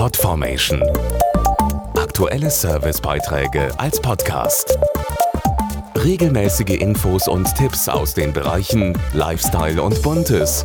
Podformation. Aktuelle Servicebeiträge als Podcast. Regelmäßige Infos und Tipps aus den Bereichen Lifestyle und Buntes.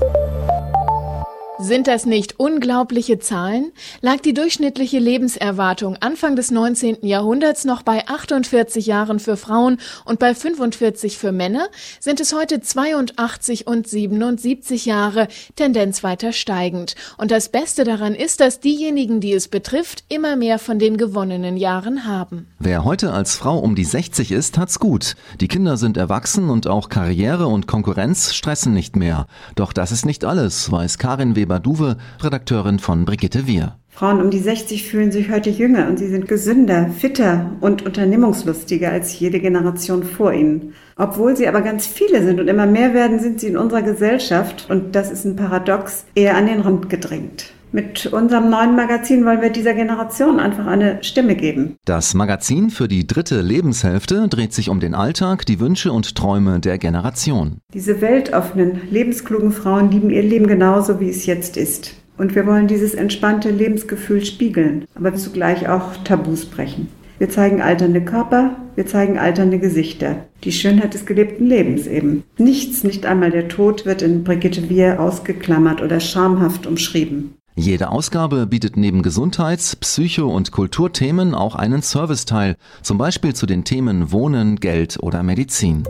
Sind das nicht unglaubliche Zahlen? Lag die durchschnittliche Lebenserwartung Anfang des 19. Jahrhunderts noch bei 48 Jahren für Frauen und bei 45 für Männer, sind es heute 82 und 77 Jahre, Tendenz weiter steigend. Und das Beste daran ist, dass diejenigen, die es betrifft, immer mehr von den gewonnenen Jahren haben. Wer heute als Frau um die 60 ist, hat's gut. Die Kinder sind erwachsen und auch Karriere und Konkurrenz stressen nicht mehr. Doch das ist nicht alles, weiß Karin Weber Weber-Duwe, Redakteurin von Brigitte Wir. Frauen um die 60 fühlen sich heute jünger und sie sind gesünder, fitter und unternehmungslustiger als jede Generation vor ihnen. Obwohl sie aber ganz viele sind und immer mehr werden, sind sie in unserer Gesellschaft, und das ist ein Paradox, eher an den Rand gedrängt. Mit unserem neuen Magazin wollen wir dieser Generation einfach eine Stimme geben. Das Magazin für die dritte Lebenshälfte dreht sich um den Alltag, die Wünsche und Träume der Generation. Diese weltoffenen, lebensklugen Frauen lieben ihr Leben genauso, wie es jetzt ist. Und wir wollen dieses entspannte Lebensgefühl spiegeln, aber zugleich auch Tabus brechen. Wir zeigen alternde Körper, wir zeigen alternde Gesichter. Die Schönheit des gelebten Lebens eben. Nichts, nicht einmal der Tod, wird in Brigitte Wir ausgeklammert oder schamhaft umschrieben. Jede Ausgabe bietet neben Gesundheits-, Psycho- und Kulturthemen auch einen Serviceteil, zum Beispiel zu den Themen Wohnen, Geld oder Medizin.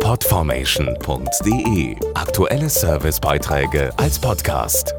Podformation.de Aktuelle Servicebeiträge als Podcast.